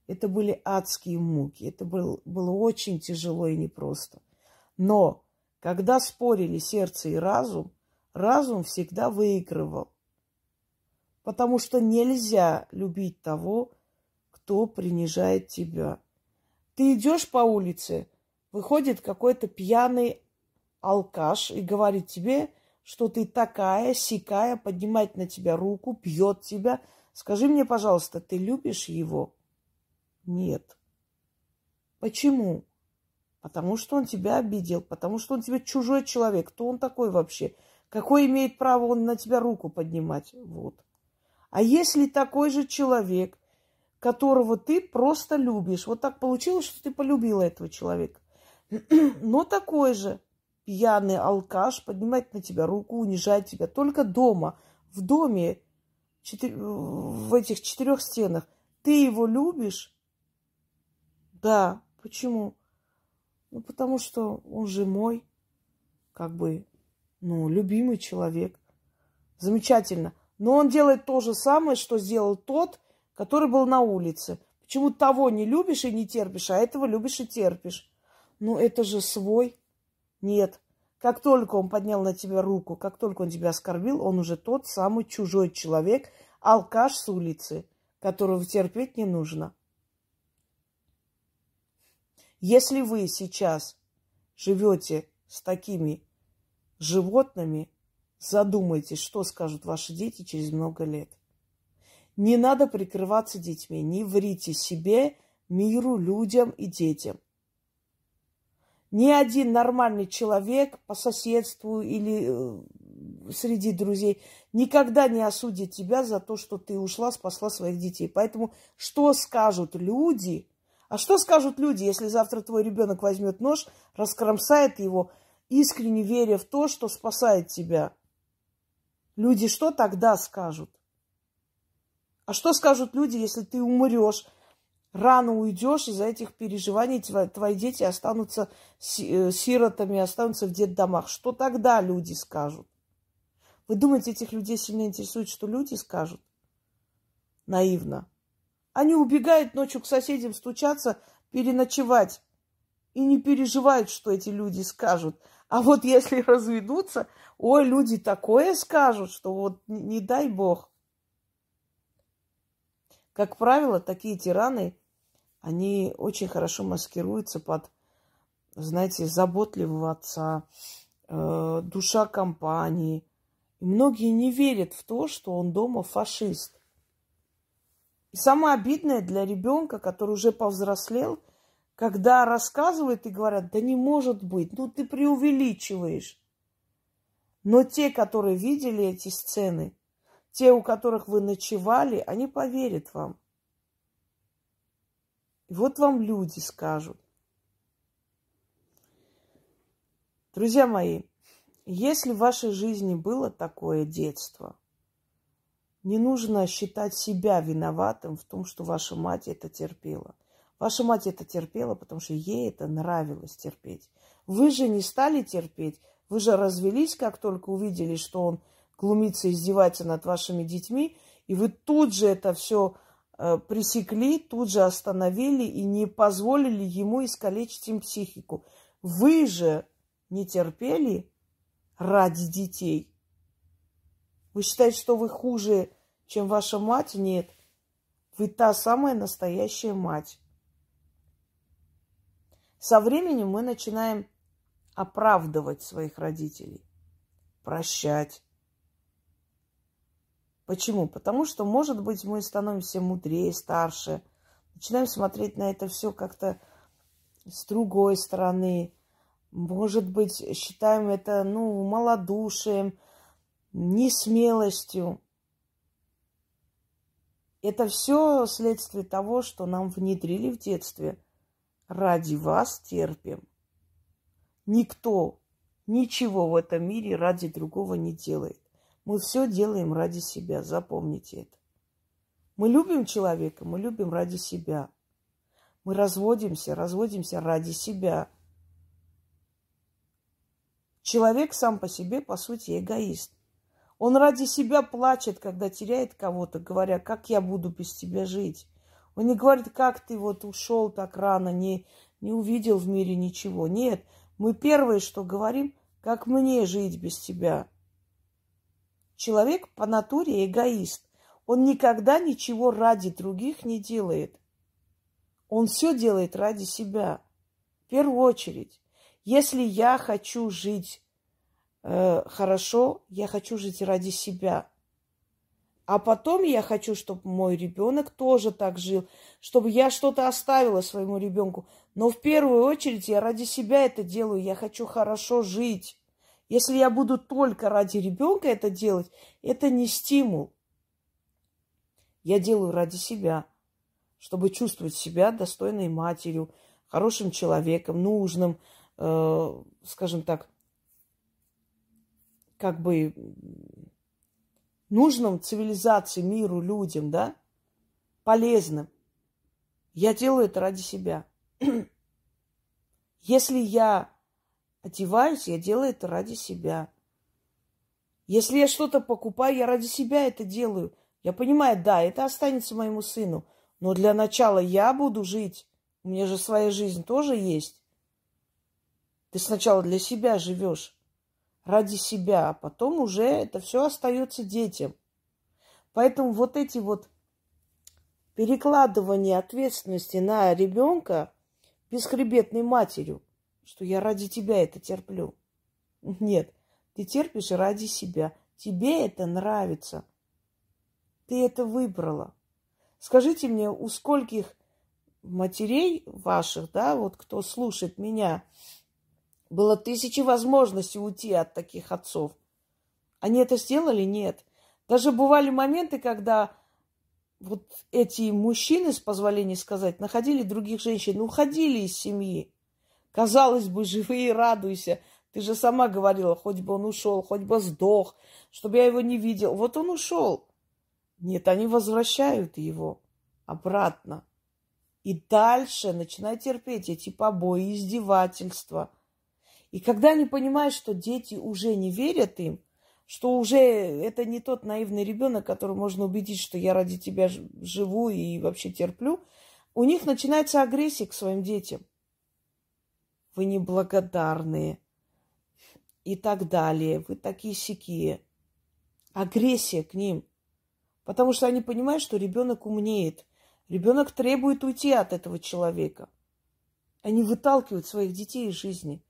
[SPEAKER 1] Это были адские муки, это был, было очень тяжело и непросто. Но когда спорили сердце и разум, разум всегда выигрывал. Потому что нельзя любить того, кто принижает тебя. Ты идешь по улице, выходит какой-то пьяный алкаш и говорит тебе, что ты такая, сикая, поднимает на тебя руку, пьет тебя. Скажи мне, пожалуйста, ты любишь его? Нет. Почему? Потому что он тебя обидел, потому что он тебе чужой человек. Кто он такой вообще? Какой имеет право он на тебя руку поднимать? Вот. А если такой же человек, которого ты просто любишь, вот так получилось, что ты полюбила этого человека, но такой же пьяный алкаш поднимает на тебя руку, унижает тебя только дома, в доме, в этих четырех стенах. Ты его любишь? Да. Почему? Ну, потому что он же мой, как бы, ну, любимый человек. Замечательно. Но он делает то же самое, что сделал тот, который был на улице. Почему того не любишь и не терпишь, а этого любишь и терпишь? Ну, это же свой. Нет. Как только он поднял на тебя руку, как только он тебя оскорбил, он уже тот самый чужой человек, алкаш с улицы, которого терпеть не нужно. Если вы сейчас живете с такими животными, задумайтесь, что скажут ваши дети через много лет. Не надо прикрываться детьми, не врите себе, миру, людям и детям. Ни один нормальный человек по соседству или э, среди друзей никогда не осудит тебя за то, что ты ушла, спасла своих детей. Поэтому что скажут люди – а что скажут люди, если завтра твой ребенок возьмет нож, раскромсает его, искренне веря в то, что спасает тебя? Люди что тогда скажут? А что скажут люди, если ты умрешь, рано уйдешь, из-за этих переживаний твои, дети останутся э, сиротами, останутся в детдомах? Что тогда люди скажут? Вы думаете, этих людей сильно интересует, что люди скажут? Наивно. Они убегают ночью к соседям стучаться, переночевать. И не переживают, что эти люди скажут. А вот если разведутся, ой, люди такое скажут, что вот не дай бог. Как правило, такие тираны, они очень хорошо маскируются под, знаете, заботливого отца, э, душа компании. Многие не верят в то, что он дома фашист. И самое обидное для ребенка, который уже повзрослел, когда рассказывают и говорят, да не может быть, ну ты преувеличиваешь. Но те, которые видели эти сцены, те, у которых вы ночевали, они поверят вам. И вот вам люди скажут. Друзья мои, если в вашей жизни было такое детство, Не нужно считать себя виноватым в том, что ваша мать это терпела. Ваша мать это терпела, потому что ей это нравилось терпеть. Вы же не стали терпеть. Вы же развелись, как только увидели, что он глумится, издевается над вашими детьми, и вы тут же это все э, пресекли, тут же остановили и не позволили ему искалечить им психику. Вы же не терпели ради детей. Вы считаете, что вы хуже, чем ваша мать? Нет. Вы та самая настоящая мать. Со временем мы начинаем оправдывать своих родителей, прощать. Почему? Потому что, может быть, мы становимся мудрее, старше, начинаем смотреть на это все как-то с другой стороны. Может быть, считаем это, ну, малодушием, несмелостью. Это все следствие того, что нам внедрили в детстве. Ради вас терпим. Никто ничего в этом мире ради другого не делает. Мы все делаем ради себя, запомните это. Мы любим человека, мы любим ради себя. Мы разводимся, разводимся ради себя. Человек сам по себе, по сути, эгоист. Он ради себя плачет, когда теряет кого-то, говоря, как я буду без тебя жить. Он не говорит, как ты вот ушел так рано, не, не увидел в мире ничего. Нет, мы первое, что говорим, как мне жить без тебя. Человек по натуре эгоист. Он никогда ничего ради других не делает. Он все делает ради себя. В первую очередь. Если я хочу жить э, хорошо, я хочу жить ради себя. А потом я хочу, чтобы мой ребенок тоже так жил, чтобы я что-то оставила своему ребенку. Но в первую очередь я ради себя это делаю. Я хочу хорошо жить. Если я буду только ради ребенка это делать, это не стимул. Я делаю ради себя, чтобы чувствовать себя достойной матерью, хорошим человеком, нужным, э, скажем так, как бы нужным цивилизации, миру, людям, да, полезным. Я делаю это ради себя. Если я одеваюсь, я делаю это ради себя. Если я что-то покупаю, я ради себя это делаю. Я понимаю, да, это останется моему сыну. Но для начала я буду жить. У меня же своя жизнь тоже есть. Ты сначала для себя живешь, ради себя, а потом уже это все остается детям. Поэтому вот эти вот перекладывания ответственности на ребенка бесхребетной матерью – что я ради тебя это терплю. Нет, ты терпишь ради себя. Тебе это нравится. Ты это выбрала. Скажите мне, у скольких матерей ваших, да, вот кто слушает меня, было тысячи возможностей уйти от таких отцов. Они это сделали? Нет. Даже бывали моменты, когда вот эти мужчины, с позволения сказать, находили других женщин, уходили из семьи. Казалось бы, живи и радуйся. Ты же сама говорила, хоть бы он ушел, хоть бы сдох, чтобы я его не видел. Вот он ушел. Нет, они возвращают его обратно. И дальше начинают терпеть эти побои, издевательства. И когда они понимают, что дети уже не верят им, что уже это не тот наивный ребенок, которого можно убедить, что я ради тебя живу и вообще терплю, у них начинается агрессия к своим детям вы неблагодарные и так далее. Вы такие сякие. Агрессия к ним. Потому что они понимают, что ребенок умнеет. Ребенок требует уйти от этого человека. Они выталкивают своих детей из жизни.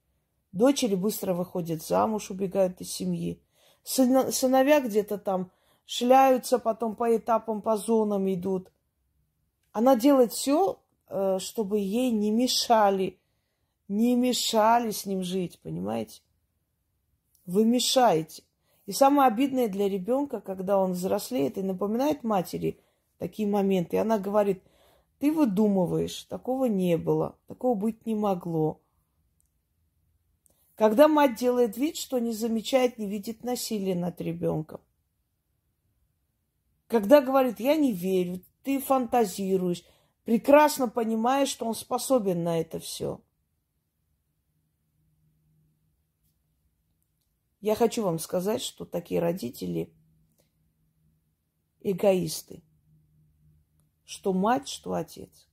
[SPEAKER 1] Дочери быстро выходят замуж, убегают из семьи. сыновья где-то там шляются, потом по этапам, по зонам идут. Она делает все, э, чтобы ей не мешали не мешали с ним жить, понимаете? Вы мешаете. И самое обидное для ребенка, когда он взрослеет и напоминает матери такие моменты, и она говорит, ты выдумываешь, такого не было, такого быть не могло. Когда мать делает вид, что не замечает, не видит насилия над ребенком. Когда говорит, я не верю, ты фантазируешь, прекрасно понимаешь, что он способен на это все. Я хочу вам сказать, что такие родители эгоисты. Что мать, что отец.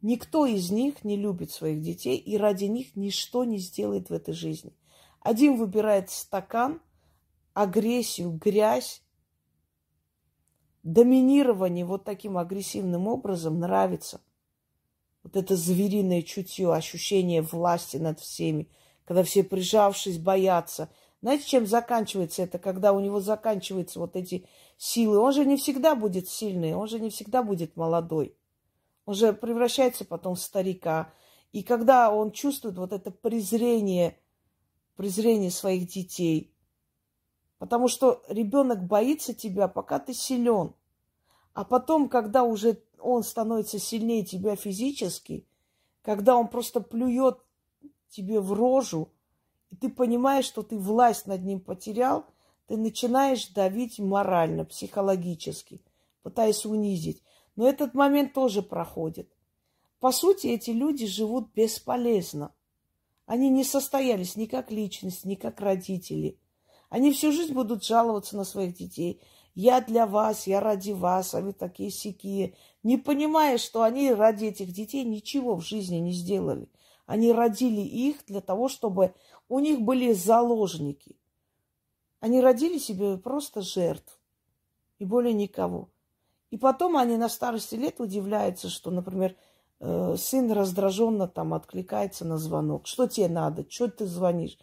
[SPEAKER 1] Никто из них не любит своих детей и ради них ничто не сделает в этой жизни. Один выбирает стакан, агрессию, грязь, доминирование вот таким агрессивным образом нравится. Вот это звериное чутье, ощущение власти над всеми, когда все прижавшись боятся. Знаете, чем заканчивается это, когда у него заканчиваются вот эти силы? Он же не всегда будет сильный, он же не всегда будет молодой. Он же превращается потом в старика. И когда он чувствует вот это презрение, презрение своих детей, потому что ребенок боится тебя, пока ты силен. А потом, когда уже он становится сильнее тебя физически, когда он просто плюет тебе в рожу, и ты понимаешь, что ты власть над ним потерял, ты начинаешь давить морально, психологически, пытаясь унизить. Но этот момент тоже проходит. По сути, эти люди живут бесполезно. Они не состоялись ни как личность, ни как родители. Они всю жизнь будут жаловаться на своих детей. Я для вас, я ради вас, а вы такие сякие. Не понимая, что они ради этих детей ничего в жизни не сделали. Они родили их для того, чтобы у них были заложники. Они родили себе просто жертв и более никого. И потом они на старости лет удивляются, что, например, э, сын раздраженно там откликается на звонок. Что тебе надо? Что ты звонишь?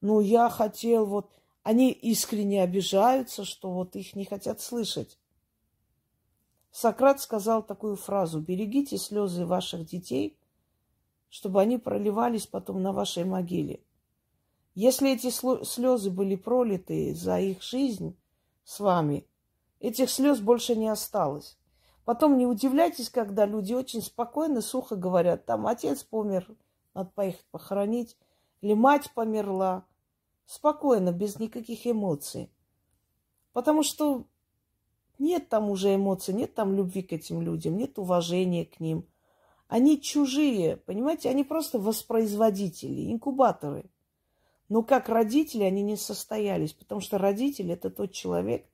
[SPEAKER 1] Ну, я хотел вот... Они искренне обижаются, что вот их не хотят слышать. Сократ сказал такую фразу. Берегите слезы ваших детей, чтобы они проливались потом на вашей могиле. Если эти слезы были пролиты за их жизнь с вами, этих слез больше не осталось. Потом не удивляйтесь, когда люди очень спокойно, сухо говорят, там отец помер, надо поехать похоронить, или мать померла. Спокойно, без никаких эмоций. Потому что нет там уже эмоций, нет там любви к этим людям, нет уважения к ним. Они чужие, понимаете, они просто воспроизводители, инкубаторы – но как родители они не состоялись, потому что родитель – это тот человек,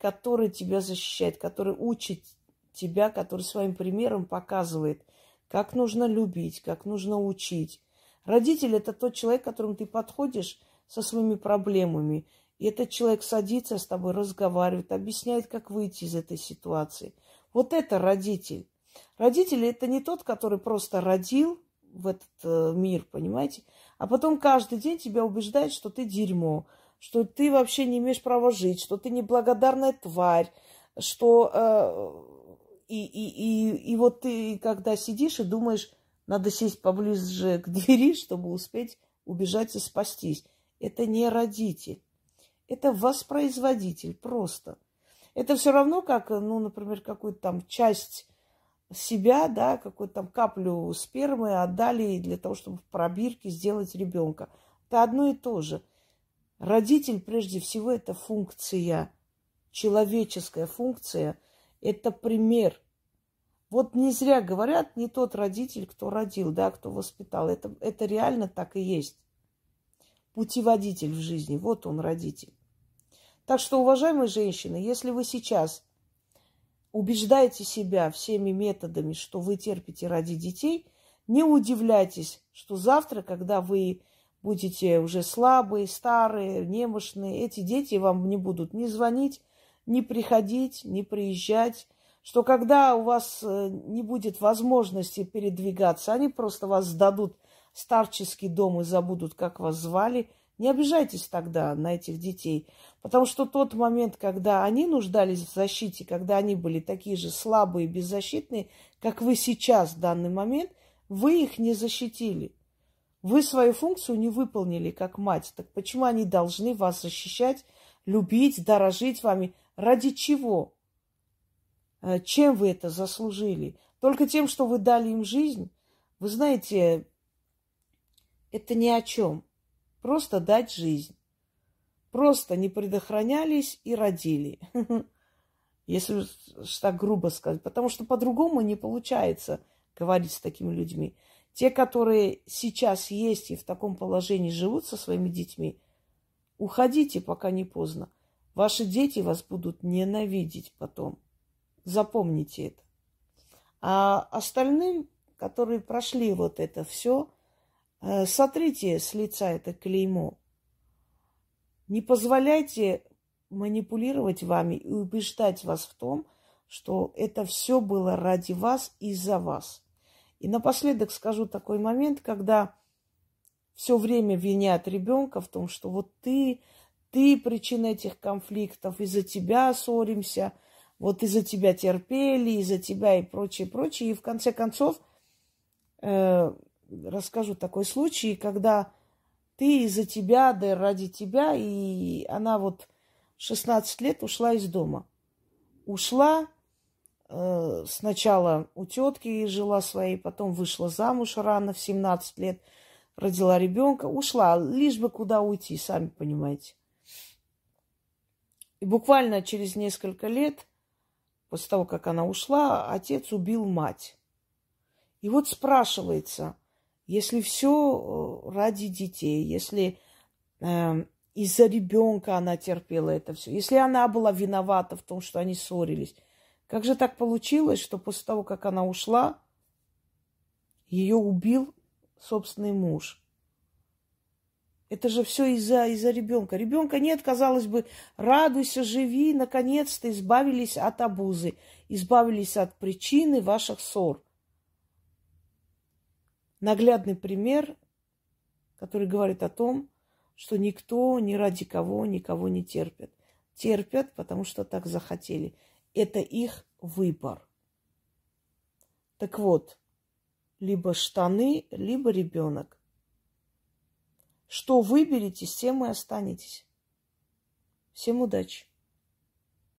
[SPEAKER 1] который тебя защищает, который учит тебя, который своим примером показывает, как нужно любить, как нужно учить. Родитель – это тот человек, к которому ты подходишь со своими проблемами, и этот человек садится с тобой, разговаривает, объясняет, как выйти из этой ситуации. Вот это родитель. Родитель – это не тот, который просто родил в этот э, мир, понимаете, а потом каждый день тебя убеждает, что ты дерьмо, что ты вообще не имеешь права жить, что ты неблагодарная тварь, что э, и, и, и, и вот ты, когда сидишь и думаешь, надо сесть поближе к двери, чтобы успеть убежать и спастись. Это не родитель, это воспроизводитель просто. Это все равно, как, ну, например, какую-то там часть себя, да, какую-то там каплю спермы отдали для того, чтобы в пробирке сделать ребенка. Это одно и то же. Родитель, прежде всего, это функция, человеческая функция, это пример. Вот не зря говорят, не тот родитель, кто родил, да, кто воспитал. Это, это реально так и есть. Путеводитель в жизни, вот он родитель. Так что, уважаемые женщины, если вы сейчас убеждайте себя всеми методами, что вы терпите ради детей, не удивляйтесь, что завтра, когда вы будете уже слабые, старые, немощные, эти дети вам не будут ни звонить, ни приходить, ни приезжать, что когда у вас э, не будет возможности передвигаться, они просто вас сдадут старческий дом и забудут, как вас звали – не обижайтесь тогда на этих детей, потому что тот момент, когда они нуждались в защите, когда они были такие же слабые и беззащитные, как вы сейчас в данный момент, вы их не защитили. Вы свою функцию не выполнили как мать. Так почему они должны вас защищать, любить, дорожить вами? Ради чего? Э, чем вы это заслужили? Только тем, что вы дали им жизнь? Вы знаете, это ни о чем. Просто дать жизнь. Просто не предохранялись и родили. Если так грубо сказать. Потому что по-другому не получается говорить с такими людьми. Те, которые сейчас есть и в таком положении живут со своими детьми, уходите, пока не поздно. Ваши дети вас будут ненавидеть потом. Запомните это. А остальным, которые прошли вот это все, э, сотрите с лица это клеймо. Не позволяйте манипулировать вами и убеждать вас в том, что это все было ради вас и за вас. И напоследок скажу такой момент, когда все время винят ребенка в том, что вот ты, ты причина этих конфликтов, из-за тебя ссоримся, вот из-за тебя терпели, из-за тебя и прочее, прочее. И в конце концов э, расскажу такой случай, когда ты из-за тебя, да ради тебя, и она вот 16 лет ушла из дома. Ушла, сначала у тетки жила своей, потом вышла замуж рано, в 17 лет, родила ребенка, ушла, лишь бы куда уйти, сами понимаете. И буквально через несколько лет, после того, как она ушла, отец убил мать. И вот спрашивается, если все э, ради детей, если э, из-за ребенка она терпела это все, если она была виновата в том, что они ссорились, как же так получилось, что после того, как она ушла, ее убил собственный муж? Это же все из-за из ребенка. Ребенка нет, казалось бы, радуйся, живи, наконец-то избавились от обузы, избавились от причины ваших ссор. Наглядный пример, который говорит о том, что никто ни ради кого никого не терпит. Терпят, потому что так захотели это их выбор. Так вот, либо штаны, либо ребенок. Что выберете, с тем и останетесь. Всем удачи!